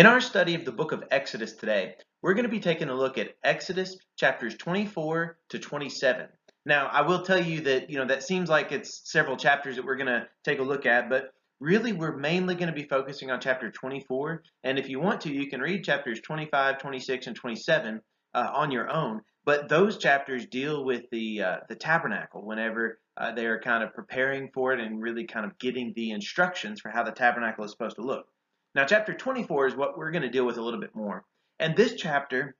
In our study of the book of Exodus today, we're going to be taking a look at Exodus chapters 24 to 27. Now, I will tell you that, you know, that seems like it's several chapters that we're going to take a look at, but really we're mainly going to be focusing on chapter 24. And if you want to, you can read chapters 25, 26, and 27 uh, on your own. But those chapters deal with the uh, the tabernacle whenever uh, they are kind of preparing for it and really kind of getting the instructions for how the tabernacle is supposed to look. Now, chapter 24 is what we're going to deal with a little bit more. And this chapter,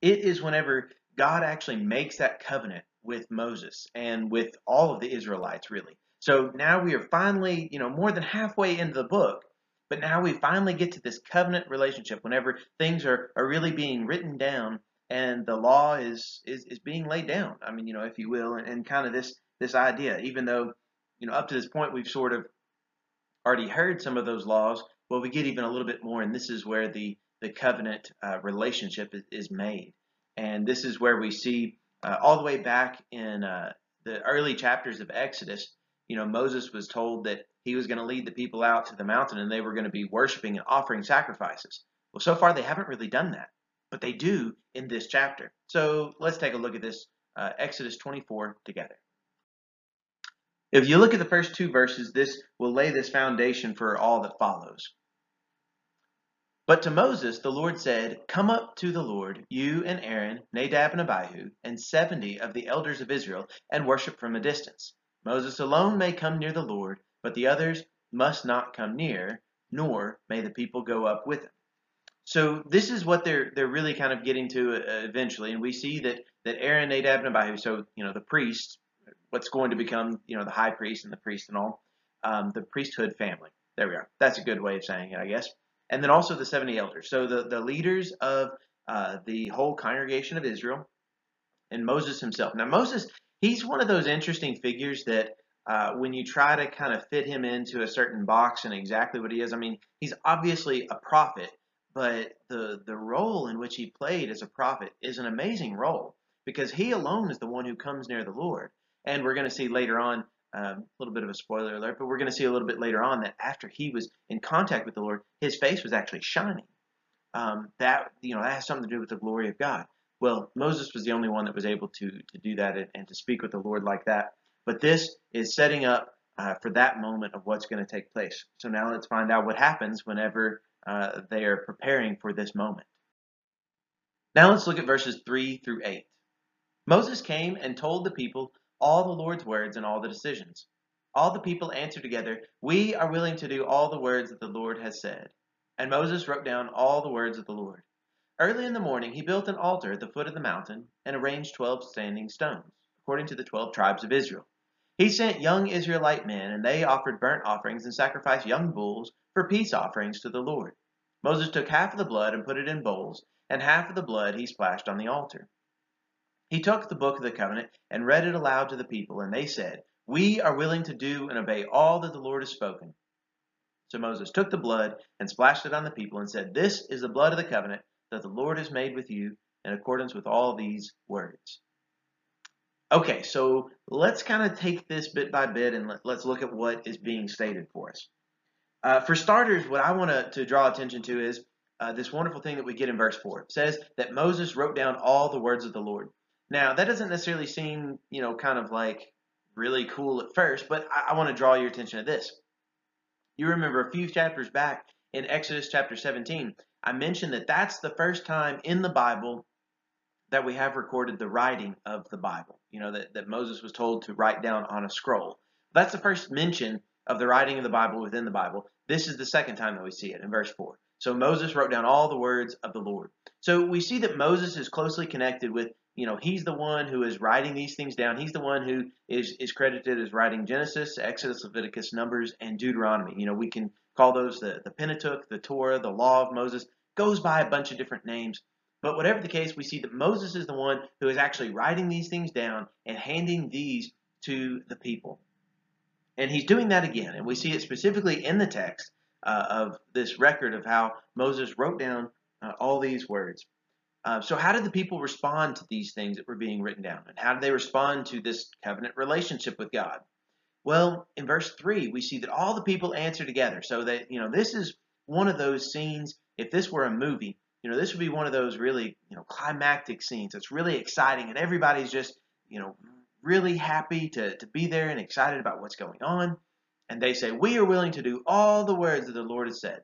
it is whenever God actually makes that covenant with Moses and with all of the Israelites, really. So now we are finally, you know, more than halfway into the book, but now we finally get to this covenant relationship whenever things are, are really being written down and the law is, is, is being laid down. I mean, you know, if you will, and, and kind of this, this idea, even though, you know, up to this point we've sort of already heard some of those laws, well, we get even a little bit more, and this is where the the covenant uh, relationship is, is, made, and this is where we see uh, all the way back in uh, the early chapters of Exodus. You know, Moses was told that he was going to lead the people out to the mountain, and they were going to be worshiping and offering sacrifices. Well, so far they haven't really done that, but they do in this chapter. So let's take a look at this uh, Exodus 24 together. If you look at the first two verses, this will lay this foundation for all that follows. But to Moses the Lord said, Come up to the Lord, you and Aaron, Nadab and Abihu, and seventy of the elders of Israel, and worship from a distance. Moses alone may come near the Lord, but the others must not come near, nor may the people go up with him. So this is what they're they're really kind of getting to uh, eventually, and we see that that Aaron, Nadab, and Abihu, so you know the priests, what's going to become you know the high priest and the priest and all, um, the priesthood family. There we are. That's a good way of saying it, I guess and then also the 70 elders. So the, the leaders of uh, the whole congregation of Israel and Moses himself. Now, Moses, he's one of those interesting figures that uh, when you try to kind of fit him into a certain box and exactly what he is, I mean, he's obviously a prophet, but the, the role in which he played as a prophet is an amazing role because he alone is the one who comes near the Lord. And we're going to see later on um, a little bit of a spoiler alert, but we're going to see a little bit later on that after he was in contact with the Lord, his face was actually shining. Um, that you know that has something to do with the glory of God. Well, Moses was the only one that was able to to do that and, and to speak with the Lord like that. But this is setting up uh, for that moment of what's going to take place. So now let's find out what happens whenever uh, they are preparing for this moment. Now let's look at verses 3 through 8. Moses came and told the people all the Lord's words and all the decisions. All the people answered together, We are willing to do all the words that the Lord has said. And Moses wrote down all the words of the Lord. Early in the morning he built an altar at the foot of the mountain and arranged twelve standing stones, according to the twelve tribes of Israel. He sent young Israelite men, and they offered burnt offerings and sacrificed young bulls for peace offerings to the Lord. Moses took half of the blood and put it in bowls, and half of the blood he splashed on the altar. He took the book of the covenant and read it aloud to the people, and they said, We are willing to do and obey all that the Lord has spoken. So Moses took the blood and splashed it on the people and said, This is the blood of the covenant that the Lord has made with you in accordance with all these words. Okay, so let's kind of take this bit by bit and let, us look at what is being stated for us. Uh, for starters, what I want to draw attention to is uh, this wonderful thing that we get in verse 4. It says that Moses wrote down all the words of the Lord. Now, that doesn't necessarily seem, you know, kind of like really cool at first, but I, I want to draw your attention to this. You remember a few chapters back in Exodus chapter 17, I mentioned that that's the first time in the Bible that we have recorded the writing of the Bible. You know, that, that Moses was told to write down on a scroll. That's the first mention of the writing of the Bible within the Bible. This is the second time that we see it in verse 4. So Moses wrote down all the words of the Lord. So we see that Moses is closely connected with you know, he's the one who is writing these things down. He's the one who is, is credited as writing Genesis, Exodus, Leviticus, Numbers, and Deuteronomy. You know, we can call those the, the Pentateuch, the Torah, the Law of Moses. Goes by a bunch of different names. But whatever the case, we see that Moses is the one who is actually writing these things down and handing these to the people. And he's doing that again. And we see it specifically in the text uh, of this record of how Moses wrote down uh, all these words. Uh, so, how did the people respond to these things that were being written down? And how did they respond to this covenant relationship with God? Well, in verse 3, we see that all the people answer together. So that, you know, this is one of those scenes if this were a movie, you know, this would be one of those really, you know, climactic scenes. It's really exciting and everybody's just, you know, really happy to, to be there and excited about what's going on. And they say, We are willing to do all the words that the Lord has said.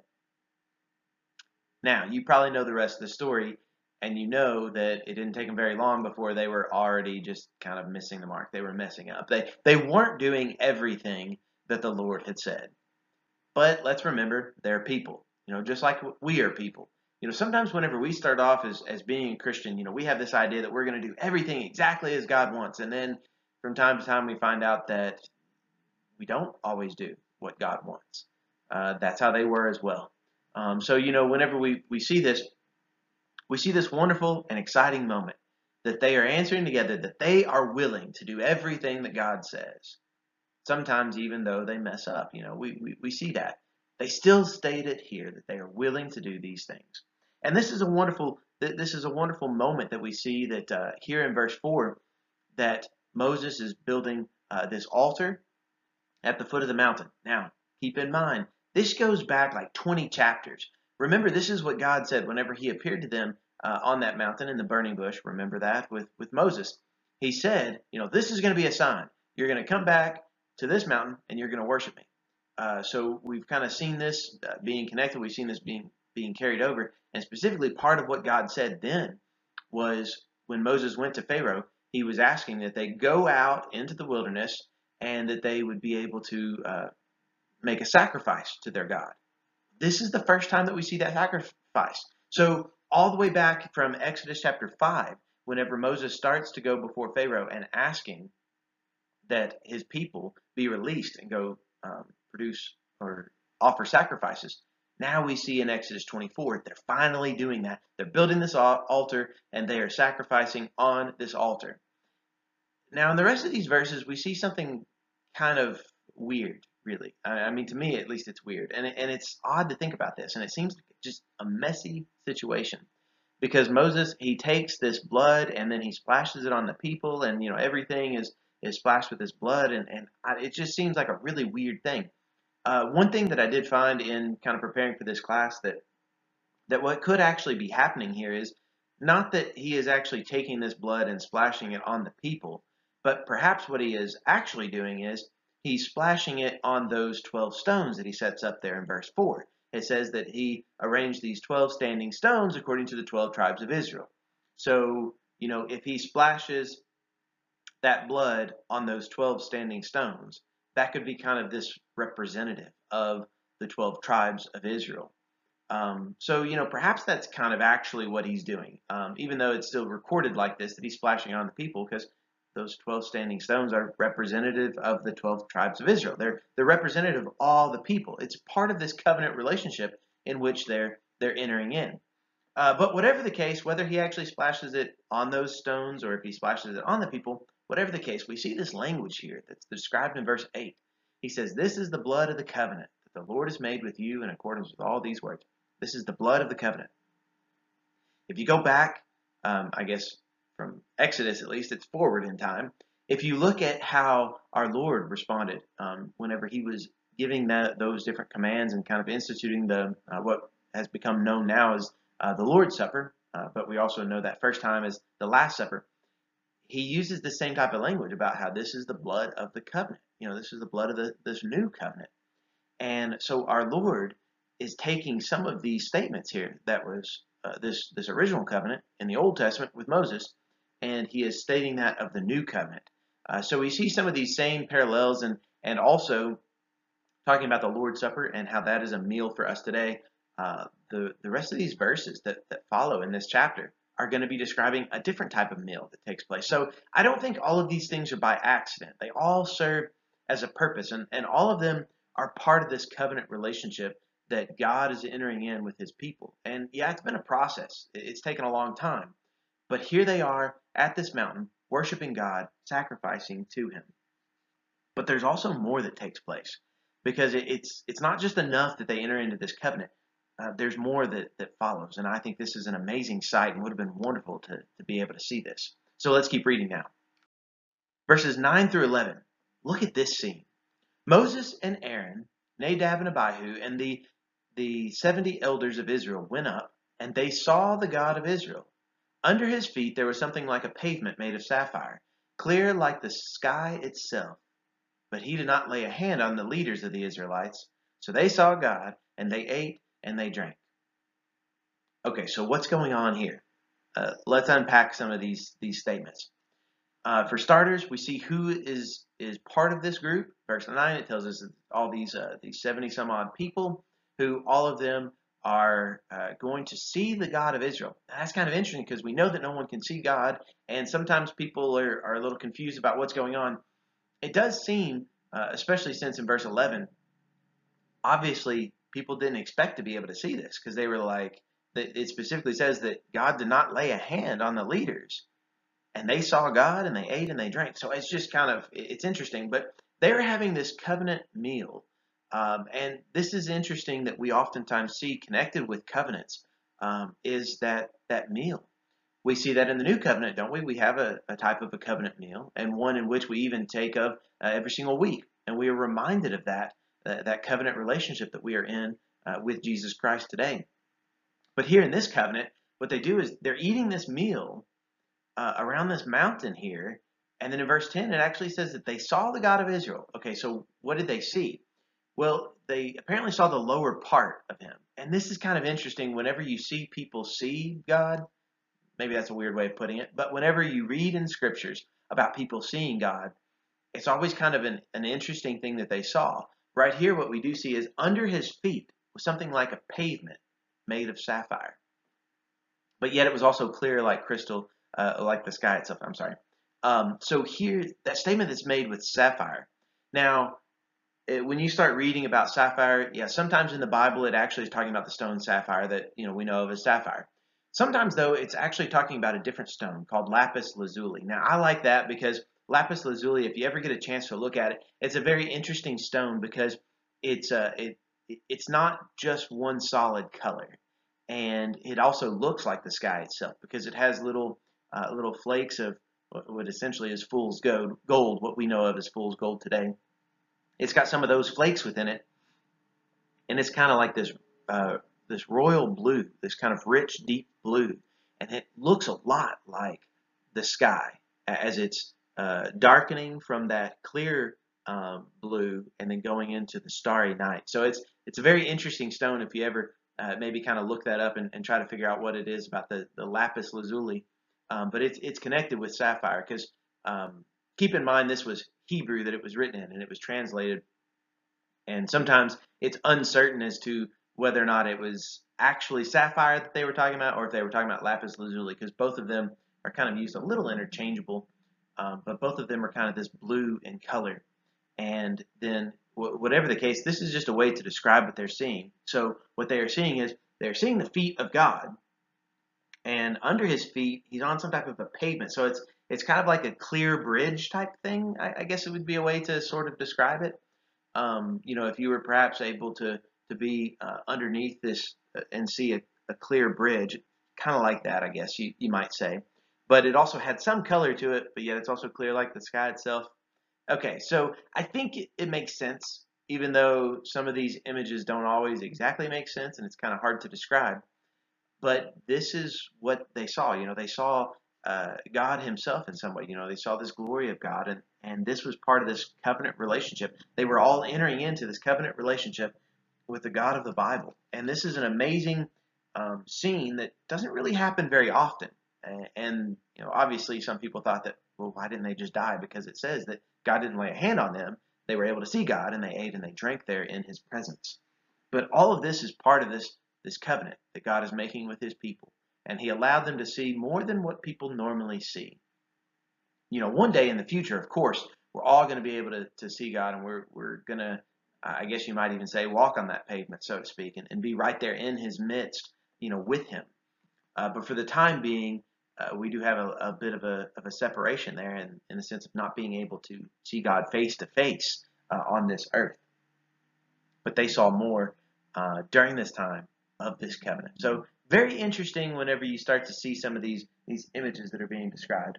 Now, you probably know the rest of the story, and you know that it didn't take them very long before they were already just kind of missing the mark. They were messing up. They, they weren't doing everything that the Lord had said. But let's remember, they're people, you know, just like we are people. You know, sometimes whenever we start off as, as being a Christian, you know, we have this idea that we're going to do everything exactly as God wants. And then from time to time, we find out that we don't always do what God wants. Uh, that's how they were as well. Um, so, you know, whenever we, we see this, we see this wonderful and exciting moment that they are answering together, that they are willing to do everything that God says. Sometimes, even though they mess up, you know, we, we, we see that. They still state it here that they are willing to do these things. And this is a wonderful this is a wonderful moment that we see that uh, here in verse 4 that Moses is building uh, this altar at the foot of the mountain. Now, keep in mind, this goes back like 20 chapters. Remember, this is what God said whenever He appeared to them uh, on that mountain in the burning bush. Remember that with, with Moses. He said, You know, this is going to be a sign. You're going to come back to this mountain and you're going to worship me. Uh, so we've kind of seen this uh, being connected. We've seen this being being carried over, and specifically part of what God said then was when Moses went to Pharaoh, he was asking that they go out into the wilderness and that they would be able to uh, make a sacrifice to their God. This is the first time that we see that sacrifice. So all the way back from Exodus chapter 5, whenever Moses starts to go before Pharaoh and asking that his people be released and go um, produce or offer sacrifices. Now we see in Exodus 24, they're finally doing that. They're building this altar and they are sacrificing on this altar. Now, in the rest of these verses, we see something kind of weird, really. I mean, to me, at least, it's weird. And, and it's odd to think about this. And it seems just a messy situation. Because Moses, he takes this blood and then he splashes it on the people, and, you know, everything is, is splashed with his blood. And, and it just seems like a really weird thing. Uh, one thing that I did find in kind of preparing for this class that that what could actually be happening here is not that he is actually taking this blood and splashing it on the people, but perhaps what he is actually doing is he's splashing it on those 12 stones that he sets up there in verse 4. It says that he arranged these 12 standing stones according to the 12 tribes of Israel. So, you know, if he splashes that blood on those 12 standing stones, that could be kind of this representative of the 12 tribes of Israel. Um, so, you know, perhaps that's kind of actually what he's doing, um, even though it's still recorded like this, that he's splashing on the people, because those 12 standing stones are representative of the 12 tribes of Israel. They're, they're representative of all the people. It's part of this covenant relationship in which they're, they're entering in. Uh, but whatever the case, whether he actually splashes it on those stones or if he splashes it on the people, Whatever the case, we see this language here that's described in verse 8. He says, This is the blood of the covenant that the Lord has made with you in accordance with all these words. This is the blood of the covenant. If you go back, um, I guess from Exodus at least, it's forward in time. If you look at how our Lord responded um, whenever he was giving those different commands and kind of instituting the uh, what has become known now as uh, the Lord's Supper, uh, but we also know that first time as the Last Supper he uses the same type of language about how this is the blood of the covenant. You know, this is the blood of the, this new covenant. And so our Lord is taking some of these statements here that was uh, this this original covenant in the Old Testament with Moses, and he is stating that of the new covenant. Uh, so we see some of these same parallels, and and also talking about the Lord's Supper and how that is a meal for us today. Uh, the the rest of these verses that that follow in this chapter are going to be describing a different type of meal that takes place. So I don't think all of these things are by accident. They all serve as a purpose, and, and all of them are part of this covenant relationship that God is entering in with his people. And yeah, it's been a process, it's taken a long time. But here they are at this mountain, worshiping God, sacrificing to him. But there's also more that takes place because it's it's not just enough that they enter into this covenant uh, there's more that, that follows. And I think this is an amazing sight and would have been wonderful to, to be able to see this. So let's keep reading now. Verses 9 through 11. Look at this scene. Moses and Aaron, Nadab and Abihu, and the the 70 elders of Israel went up, and they saw the God of Israel. Under his feet there was something like a pavement made of sapphire, clear like the sky itself. But he did not lay a hand on the leaders of the Israelites. So they saw God, and they ate and they drank. Okay, so what's going on here? Uh, let's unpack some of these these statements. Uh, for starters, we see who is is part of this group. Verse nine it tells us all these uh, these seventy some odd people who all of them are uh, going to see the God of Israel. that's kind of interesting because we know that no one can see God, and sometimes people are, are a little confused about what's going on. It does seem, uh, especially since in verse 11, obviously people didn't expect to be able to see this because they were like, it specifically says that God did not lay a hand on the leaders. And they saw God and they ate and they drank. So it's just kind of, it's interesting. But they're having this covenant meal. Um, and this is interesting that we oftentimes see connected with covenants um, is that, that meal. We see that in the new covenant, don't we? We have a, a type of a covenant meal and one in which we even take of uh, every single week. And we are reminded of that, uh, that covenant relationship that we are in uh, with Jesus Christ today. But here in this covenant, what they do is they're eating this meal uh, around this mountain here. And then in verse 10, it actually says that they saw the God of Israel. Okay, so what did they see? Well, they apparently saw the lower part of him. And this is kind of interesting. Whenever you see people see God, maybe that's a weird way of putting it, but whenever you read in scriptures about people seeing God, it's always kind of an, an interesting thing that they saw. Right here, what we do see is under his feet was something like a pavement made of sapphire. But yet it was also clear like crystal, uh, like the sky itself. I'm sorry. Um, so here, that statement that's made with sapphire. Now, it, when you start reading about sapphire, yeah, sometimes in the Bible it actually is talking about the stone sapphire that you know we know of as sapphire. Sometimes though, it's actually talking about a different stone called lapis lazuli. Now, I like that because lapis lazuli, if you ever get a chance to look at it, it's a very interesting stone because it's uh, it it's not just one solid color, and it also looks like the sky itself because it has little uh, little flakes of what essentially is fool's gold, gold, what we know of as fool's gold today. It's got some of those flakes within it, and it's kind of like this uh, this royal blue, this kind of rich, deep blue, and it looks a lot like the sky as it's uh, darkening from that clear um, blue and then going into the starry night. So it's it's a very interesting stone if you ever uh, maybe kind of look that up and, and, try to figure out what it is about the, the lapis lazuli. Um, but it's it's connected with sapphire because um, keep in mind this was Hebrew that it was written in and it was translated. And sometimes it's uncertain as to whether or not it was actually sapphire that they were talking about or if they were talking about lapis lazuli because both of them are kind of used a little interchangeable. Um, but both of them are kind of this blue in color. And then, whatever the case, this is just a way to describe what they're seeing. So, what they are seeing is they're seeing the feet of God, and under his feet, he's on some type of a pavement. So it's it's kind of like a clear bridge type thing. I, I guess it would be a way to sort of describe it. Um, you know, if you were perhaps able to to be uh, underneath this uh, and see a, a clear bridge, kind of like that, I guess you, you might say. But it also had some color to it, but yet it's also clear like the sky itself. Okay, so I think it, it makes sense, even though some of these images don't always exactly make sense and it's kind of hard to describe. But this is what they saw. You know, they saw uh, God Himself in some way. You know, they saw this glory of God, and and this was part of this covenant relationship. They were all entering into this covenant relationship with the God of the Bible, and this is an amazing um, scene that doesn't really happen very often. And, and you know, obviously, some people thought that well, why didn't they just die? Because it says that God didn't lay a hand on them. They were able to see God and they ate and they drank there in his presence. But all of this is part of this, this covenant that God is making with his people. And he allowed them to see more than what people normally see. You know, one day in the future, of course, we're all going to be able to, to see God and we're, we're going to, I guess you might even say, walk on that pavement, so to speak, and, and be right there in his midst, you know, with him. Uh, but for the time being, uh, we do have a, a, bit of a, of a separation there in, in the sense of not being able to see God face to face on this earth. But they saw more uh, during this time of this covenant. So very interesting whenever you start to see some of these, these images that are being described.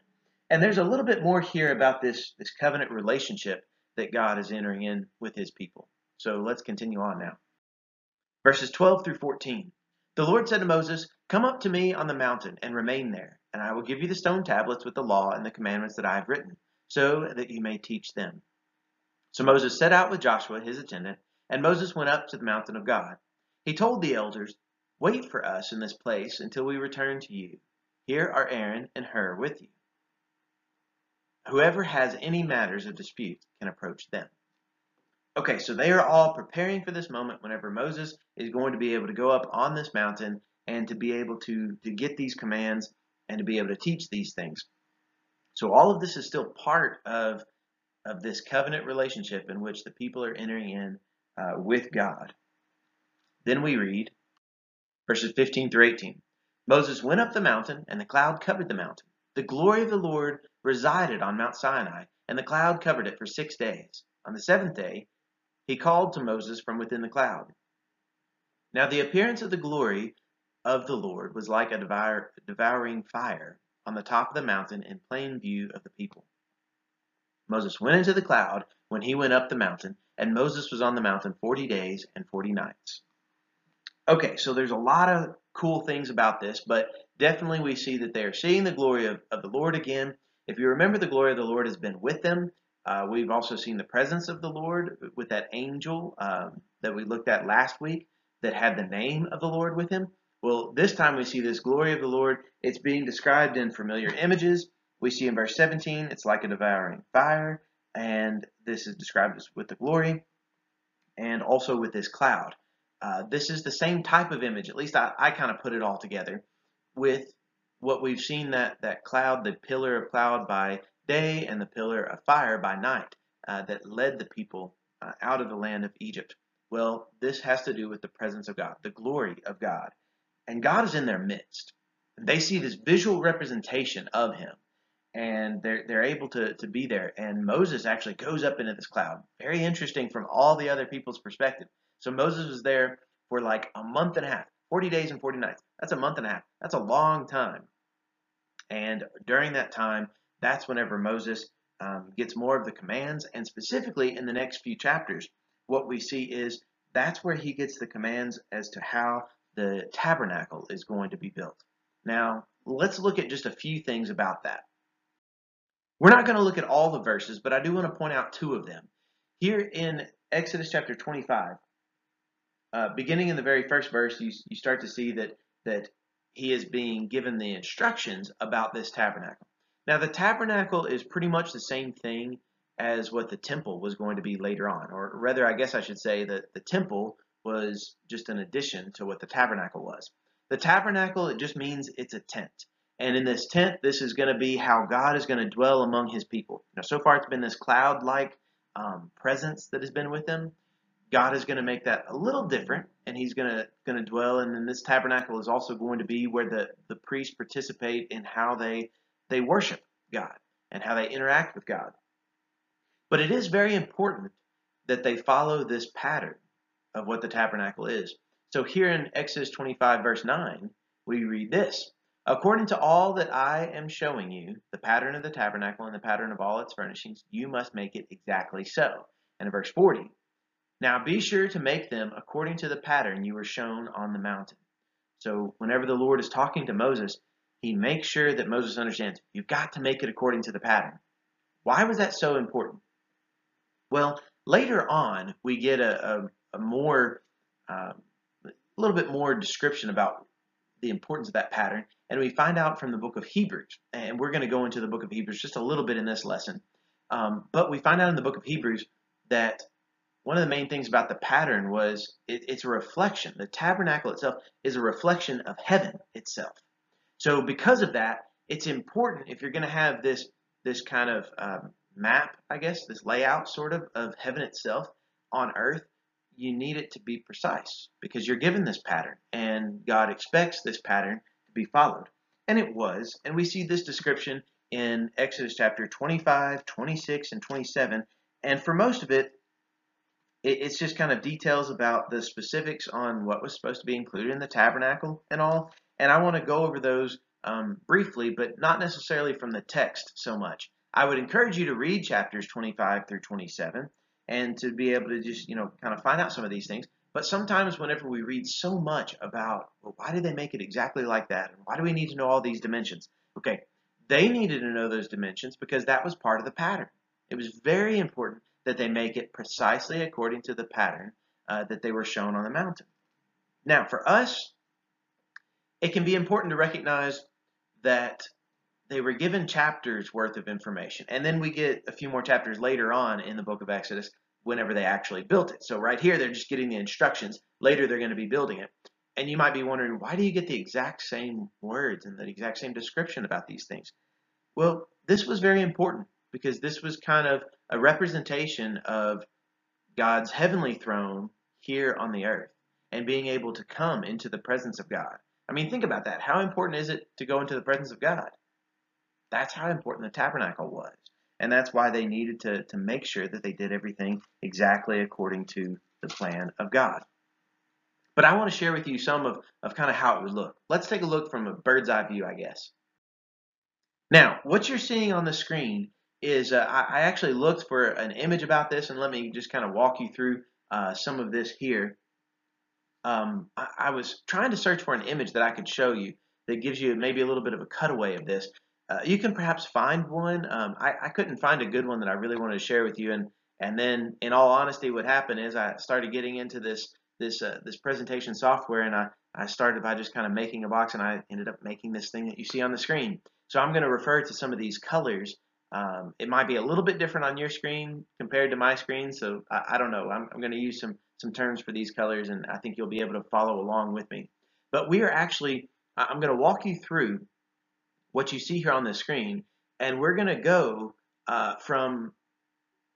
And there's a little bit more here about this, this covenant relationship that God is entering in with his people. So let's continue on now. Verses 12 through 14. The Lord said to Moses, Come up to me on the mountain and remain there, and I will give you the stone tablets with the law and the commandments that I have written, so that you may teach them. So Moses set out with Joshua, his attendant, and Moses went up to the mountain of God. He told the elders, Wait for us in this place until we return to you. Here are Aaron and Hur with you. Whoever has any matters of dispute can approach them. Okay, so they are all preparing for this moment whenever Moses is going to be able to go up on this mountain and to be able to, to get these commands and to be able to teach these things. So all of this is still part of, of this covenant relationship in which the people are entering in uh, with God. Then we read verses 15 through 18. Moses went up the mountain, and the cloud covered the mountain. The glory of the Lord resided on Mount Sinai, and the cloud covered it for six days. On the seventh day, he called to Moses from within the cloud. Now the appearance of the glory of the Lord was like a devour, devouring fire on the top of the mountain in plain view of the people. Moses went into the cloud when he went up the mountain, and Moses was on the mountain forty days and forty nights. Okay, so there's a lot of cool things about this, but definitely we see that they are seeing the glory of, of the Lord again. If you remember, the glory of the Lord has been with them. Uh, we've also seen the presence of the Lord with that angel um, that we looked at last week that had the name of the Lord with him. Well, this time we see this glory of the Lord. It's being described in familiar images. We see in verse 17, it's like a devouring fire, and this is described as with the glory, and also with this cloud. Uh, this is the same type of image, at least I, I kind of put it all together, with what we've seen that, that cloud, the pillar of cloud by day and the pillar of fire by night uh, that led the people uh, out of the land of Egypt. Well, this has to do with the presence of God, the glory of God. And God is in their midst. They see this visual representation of Him, and they're, they're able to, to be there. And Moses actually goes up into this cloud. Very interesting from all the other people's perspective. So Moses was there for like a month and a half, 40 days and 40 nights. That's a month and a half. That's a long time. And during that time, that's whenever Moses um, gets more of the commands. And specifically in the next few chapters, what we see is that's where he gets the commands as to how the tabernacle is going to be built. Now, let's look at just a few things about that. We're not going to look at all the verses, but I do want to point out two of them. Here in Exodus chapter 25, uh, beginning in the very first verse, you, you start to see that, that he is being given the instructions about this tabernacle. Now, the tabernacle is pretty much the same thing as what the temple was going to be later on, or rather, I guess I should say that the temple was just an addition to what the tabernacle was. The tabernacle, it just means it's a tent. And in this tent, this is going to be how God is going to dwell among his people. Now, so far, it's been this cloud like um, presence that has been with them. God is going to make that a little different, and He's going to going to dwell. And then this tabernacle is also going to be where the the priests participate in how they they worship God and how they interact with God. But it is very important that they follow this pattern of what the tabernacle is. So here in Exodus 25, verse 9, we read this According to all that I am showing you, the pattern of the tabernacle and the pattern of all its furnishings, you must make it exactly so. And in verse 40, now be sure to make them according to the pattern you were shown on the mountain. So whenever the Lord is talking to Moses, he makes sure that Moses understands you've got to make it according to the pattern. Why was that so important? Well, later on, we get a, a, a more, uh, a little bit more description about the importance of that pattern, and we find out from the book of Hebrews. And we're going to go into the book of Hebrews just a little bit in this lesson. Um, but we find out in the book of Hebrews that one of the main things about the pattern was it, it's a reflection. The tabernacle itself is a reflection of heaven itself. So because of that, it's important if you're going to have this this kind of um, map, I guess, this layout sort of of heaven itself on earth, you need it to be precise because you're given this pattern and God expects this pattern to be followed. And it was. And we see this description in Exodus chapter 25, 26, and 27. And for most of it, it's just kind of details about the specifics on what was supposed to be included in the tabernacle and all. And I want to go over those um, briefly, but not necessarily from the text so much. I would encourage you to read chapters 25 through 27 and to be able to just, you know, kind of find out some of these things. But sometimes, whenever we read so much about, well, why did they make it exactly like that? And why do we need to know all these dimensions? Okay, they needed to know those dimensions because that was part of the pattern. It was very important that they make it precisely according to the pattern uh, that they were shown on the mountain. Now, for us, it can be important to recognize that they were given chapters worth of information. And then we get a few more chapters later on in the book of Exodus whenever they actually built it. So right here, they're just getting the instructions. Later, they're going to be building it. And you might be wondering, why do you get the exact same words and the exact same description about these things? Well, this was very important because this was kind of a representation of God's heavenly throne here on the earth and being able to come into the presence of God. I mean, think about that. How important is it to go into the presence of God? That's how important the tabernacle was. And that's why they needed to, to make sure that they did everything exactly according to the plan of God. But I want to share with you some of, of kind of how it would look. Let's take a look from a bird's eye view, I guess. Now, what you're seeing on the screen is uh, I, I, actually looked for an image about this, and let me just kind of walk you through uh, some of this here. Um, I, I, was trying to search for an image that I could show you that gives you maybe a little bit of a cutaway of this. Uh, you can perhaps find one. Um, I, I, couldn't find a good one that I really wanted to share with you, and and then in all honesty, what happened is I started getting into this this uh, this presentation software, and I I started by just kind of making a box, and I ended up making this thing that you see on the screen. So I'm going to refer to some of these colors. Um, it might be a little bit different on your screen compared to my screen, so I, I don't know. I'm, I'm going to use some some terms for these colors, and I think you'll be able to follow along with me. But we are actually I'm going to walk you through what you see here on the screen, and we're going to go uh, from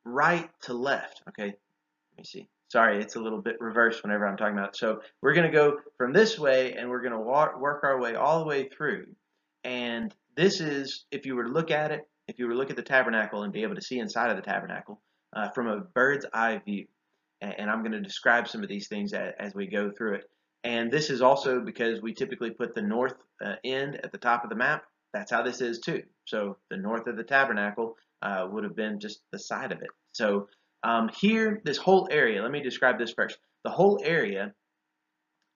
right to left. Okay, let me see. Sorry, it's a little bit reversed whenever I'm talking about it. So we're going to go from this way, and we're going to work our way all the way through. And this is, if you were to look at it, if you were to look at the tabernacle and be able to see inside of the tabernacle uh, from a bird's eye view. And, and I'm going to describe some of these things as, as we go through it. And this is also because we typically put the north uh, end at the top of the map that's how this is too. So the north of the tabernacle uh, would have been just the side of it. So um, here, this whole area, let me describe this first. The whole area,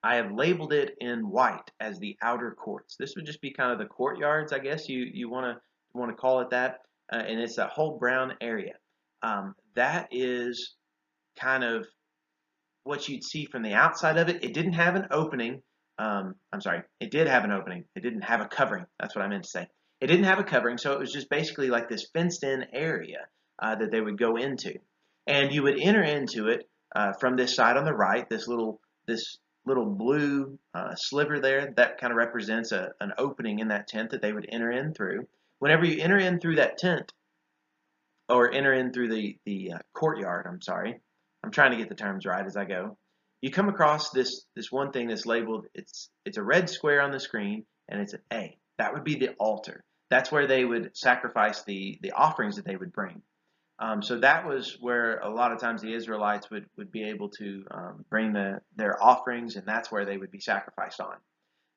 I have labeled it in white as the outer courts. This would just be kind of the courtyards, I guess you you want to want to call it that. Uh, and it's that whole brown area. Um, that is kind of what you'd see from the outside of it. It didn't have an opening um, I'm sorry, it did have an opening. It didn't have a covering. That's what I meant to say. It didn't have a covering, so it was just basically like this fenced-in area uh, that they would go into, and you would enter into it uh, from this side on the right. This little this little blue uh, sliver there that kind of represents a, an opening in that tent that they would enter in through. Whenever you enter in through that tent, or enter in through the the uh, courtyard, I'm sorry, I'm trying to get the terms right as I go you come across this this one thing that's labeled it's it's a red square on the screen and it's an A. That would be the altar. That's where they would sacrifice the the offerings that they would bring. Um, so that was where a lot of times the Israelites would, would be able to um, bring the, their offerings, and that's where they would be sacrificed on.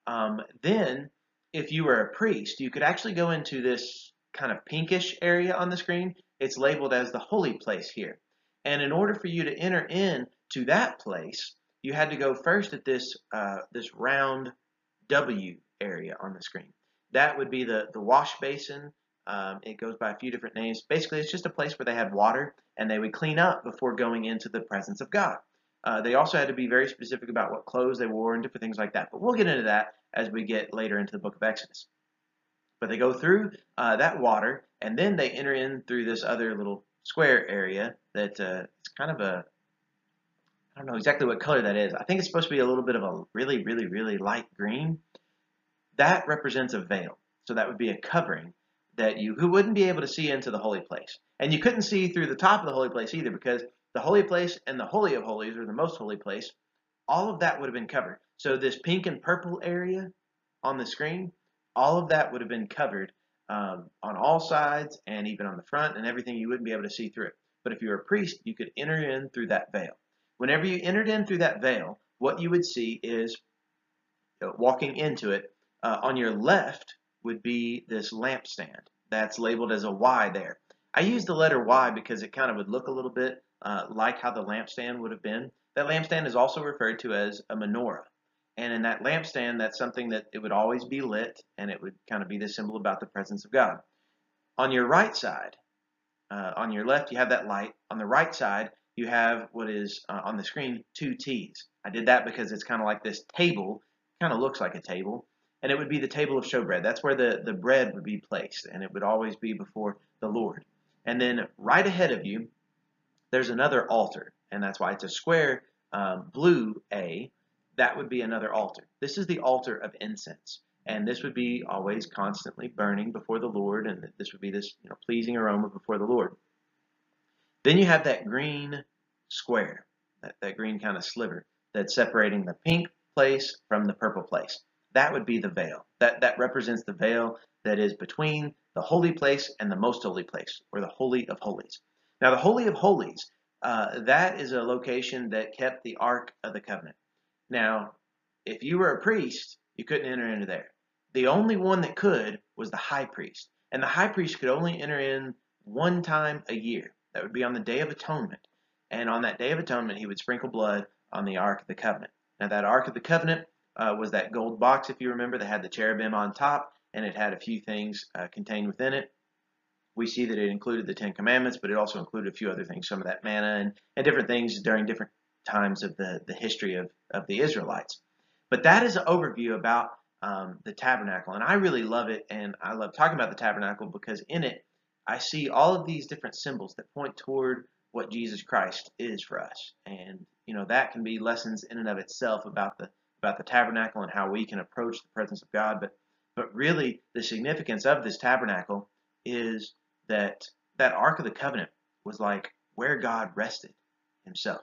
Um, then, if you were a priest, you could actually go into this kind of pinkish area on the screen. It's labeled as the holy place here. And in order for you to enter in to that place, you had to go first at this uh, this round W area on the screen. That would be the, the wash basin. Um, it goes by a few different names. Basically, it's just a place where they had water and they would clean up before going into the presence of God. Uh, they also had to be very specific about what clothes they wore and different things like that. But we'll get into that as we get later into the book of Exodus. But they go through uh, that water and then they enter in through this other little square area that uh, it's kind of a I don't know exactly what color that is. I think it's supposed to be a little bit of a really, really, really light green. That represents a veil. So that would be a covering that you who wouldn't be able to see into the holy place. And you couldn't see through the top of the holy place either because the holy place and the holy of holies or the most holy place, all of that would have been covered. So this pink and purple area on the screen, all of that would have been covered um, on all sides and even on the front and everything. You wouldn't be able to see through. But if you were a priest, you could enter in through that veil. Whenever you entered in through that veil, what you would see is uh, walking into it, uh, on your left would be this lampstand that's labeled as a Y there. I use the letter Y because it kind of would look a little bit uh, like how the lampstand would have been. That lampstand is also referred to as a menorah. And in that lampstand, that's something that it would always be lit, and it would kind of be the symbol about the presence of God. On your right side, uh, on your left, you have that light. On the right side, you have what is uh, on the screen two T's. I did that because it's kind of like this table, kind of looks like a table, and it would be the table of showbread. That's where the, the bread would be placed, and it would always be before the Lord. And then right ahead of you, there's another altar, and that's why it's a square um, blue A. That would be another altar. This is the altar of incense, and this would be always constantly burning before the Lord, and this would be this you know, pleasing aroma before the Lord. Then you have that green square, that, that green kind of sliver that's separating the pink place from the purple place. That would be the veil. That, that represents the veil that is between the holy place and the most holy place, or the Holy of Holies. Now, the Holy of Holies, uh, that is a location that kept the Ark of the Covenant. Now, if you were a priest, you couldn't enter into there. The only one that could was the high priest. And the high priest could only enter in one time a year. That would be on the Day of Atonement. And on that Day of Atonement, he would sprinkle blood on the Ark of the Covenant. Now, that Ark of the Covenant uh, was that gold box, if you remember, that had the cherubim on top, and it had a few things uh, contained within it. We see that it included the Ten Commandments, but it also included a few other things, some of that manna and, and different things during different times of the, the history of, of the Israelites. But that is an overview about um, the tabernacle, and I really love it, and I love talking about the tabernacle because in it I see all of these different symbols that point toward what Jesus Christ is for us, and you know that can be lessons in and of itself about the about the tabernacle and how we can approach the presence of God. But but really, the significance of this tabernacle is that that Ark of the Covenant was like where God rested Himself.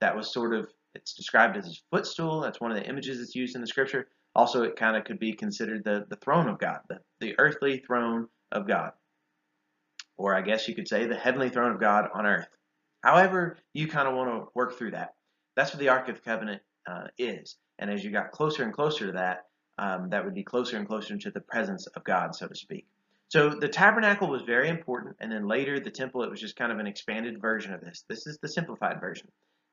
That was sort of it's described as his footstool. That's one of the images that's used in the scripture. Also, it kind of could be considered the, the throne of God, the, the earthly throne of God. Or I guess you could say the heavenly throne of God on earth. However, you kind of want to work through that. That's what the Ark of the Covenant uh, is. And as you got closer and closer to that, um, that would be closer and closer to the presence of God, so to speak. So the tabernacle was very important, and then later the temple, it was just kind of an expanded version of this. This is the simplified version.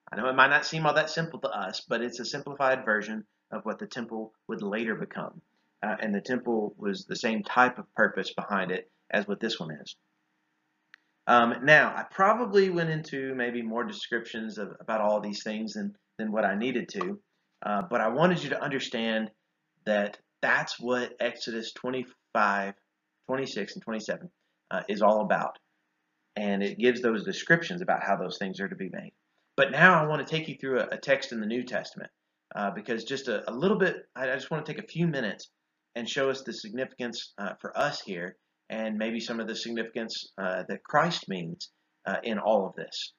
I know it might not seem all that simple to us, but it's a simplified version of what the temple would later become. Uh, and the temple was the same type of purpose behind it as what this one is. Um, now, I probably went into maybe more descriptions of, about all these things than, than what I needed to, uh, but I wanted you to understand that that's what Exodus 25, 26, and 27 uh, is all about. And it gives those descriptions about how those things are to be made. But now I want to take you through a, a text in the New Testament uh, because just a, a, little bit, I, I, just want to take a few minutes and show us the significance uh, for us here and maybe some of the significance uh, that Christ means uh, in all of this.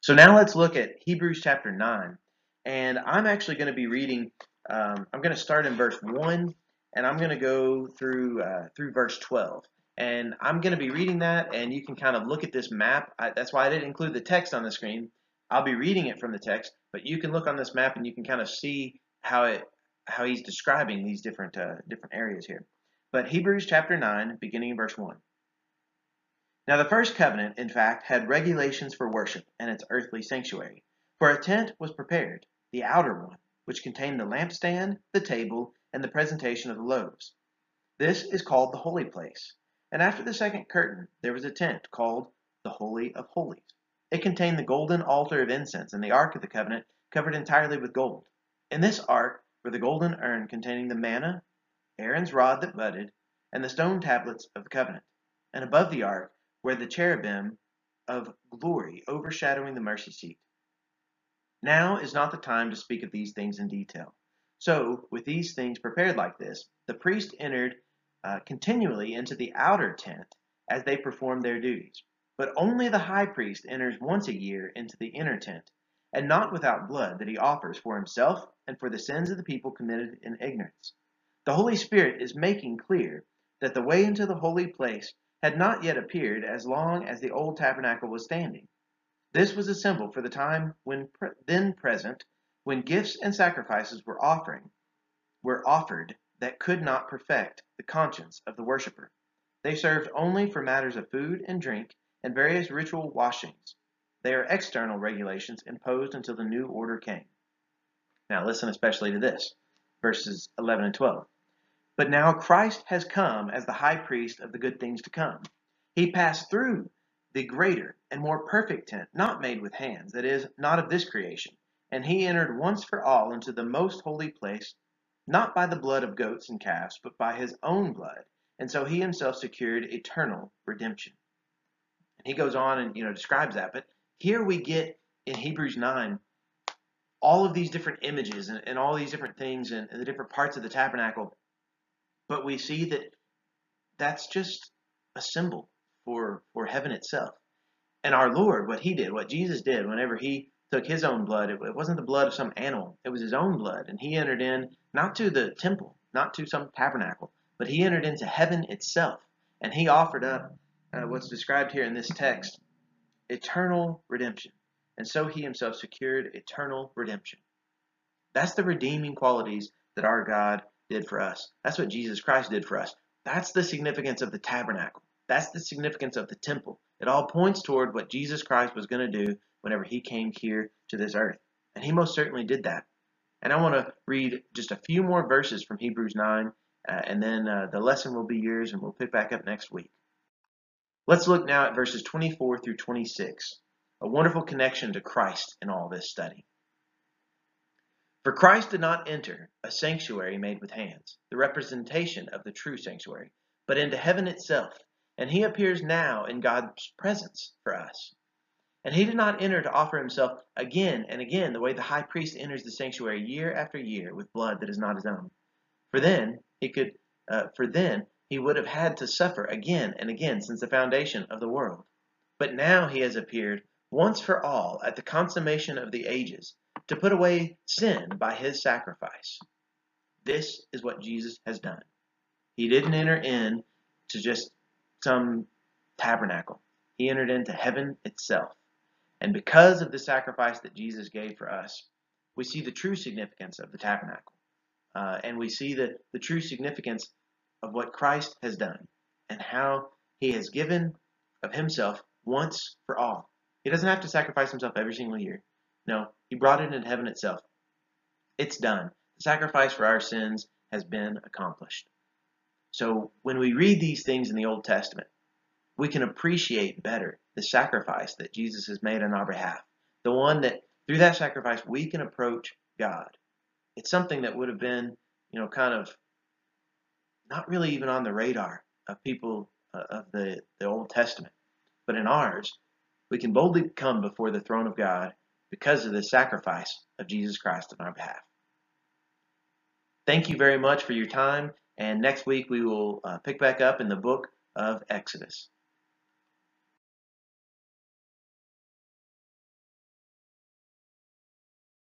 So now let's look at Hebrews chapter 9. And I'm actually going to be reading, um, I'm going to start in verse 1 and I'm going to go through, uh, through verse 12 and I'm going to be reading that and you can kind of look at this map. I, that's why I didn't include the text on the screen I'll be reading it from the text, but you can look on this map and you can kind of see how it how he's describing these different uh, different areas here. But Hebrews chapter 9, beginning in verse 1. Now the first covenant, in fact, had regulations for worship and its earthly sanctuary. For a tent was prepared, the outer one, which contained the lampstand, the table, and the presentation of the loaves. This is called the holy place. And after the second curtain, there was a tent called the Holy of Holies it contained the golden altar of incense and the Ark of the Covenant covered entirely with gold. In this ark were the golden urn containing the manna, Aaron's rod that budded, and the stone tablets of the covenant. And above the ark were the cherubim of glory overshadowing the mercy seat. Now is not the time to speak of these things in detail. So, with these things prepared like this, the priest entered uh, continually into the outer tent as they performed their duties. But only the high priest enters once a year into the inner tent, and not without blood that he offers for himself and for the sins of the people committed in ignorance. The Holy Spirit is making clear that the way into the holy place had not yet appeared as long as the old tabernacle was standing. This was a symbol for the time when pre then present, when gifts and sacrifices were offering were offered that could not perfect the conscience of the worshiper. They served only for matters of food and drink and various ritual washings. They are external regulations imposed until the new order came. Now listen especially to this, verses 11 and 12. But now Christ has come as the high priest of the good things to come. He passed through the greater and more perfect tent, not made with hands, that is, not of this creation. And he entered once for all into the most holy place, not by the blood of goats and calves, but by his own blood. And so he himself secured eternal redemption. And he goes on and you know describes that. But here we get in Hebrews 9 all of these different images and, and all these different things and, and the different parts of the tabernacle. But we see that that's just a symbol for, for heaven itself. And our Lord, what he did, what Jesus did whenever he took his own blood, it, it wasn't the blood of some animal, it was his own blood. And he entered in not to the temple, not to some tabernacle, but he entered into heaven itself. And he offered up uh, what's described here in this text eternal redemption. And so he himself secured eternal redemption. That's the redeeming qualities that our God did for us. That's what Jesus Christ did for us. That's the significance of the tabernacle. That's the significance of the temple. It all points toward what Jesus Christ was going to do whenever he came here to this earth. And he most certainly did that. And I want to read just a few more verses from Hebrews 9, uh, and then uh, the lesson will be yours, and we'll pick back up next week. Let's look now at verses 24 through 26, a wonderful connection to Christ in all this study. For Christ did not enter a sanctuary made with hands, the representation of the true sanctuary, but into heaven itself, and he appears now in God's presence for us. And he did not enter to offer himself again and again the way the high priest enters the sanctuary year after year with blood that is not his own. For then he could, uh, for then he would have had to suffer again and again since the foundation of the world. But now he has appeared once for all at the consummation of the ages to put away sin by his sacrifice. This is what Jesus has done. He didn't enter in to just some tabernacle. He entered into heaven itself. And because of the sacrifice that Jesus gave for us, we see the true significance of the tabernacle. Uh, and we see the, the true significance of what Christ has done and how he has given of himself once for all. He doesn't have to sacrifice himself every single year. No, he brought it into heaven itself. It's done. The sacrifice for our sins has been accomplished. So when we read these things in the Old Testament, we can appreciate better the sacrifice that Jesus has made on our behalf. The one that through that sacrifice we can approach God. It's something that would have been, you know, kind of not really even on the radar of people uh, of the, the Old Testament. But in ours, we can boldly come before the throne of God because of the sacrifice of Jesus Christ on our behalf. Thank you very much for your time, and next week we will uh, pick back up in the book of Exodus.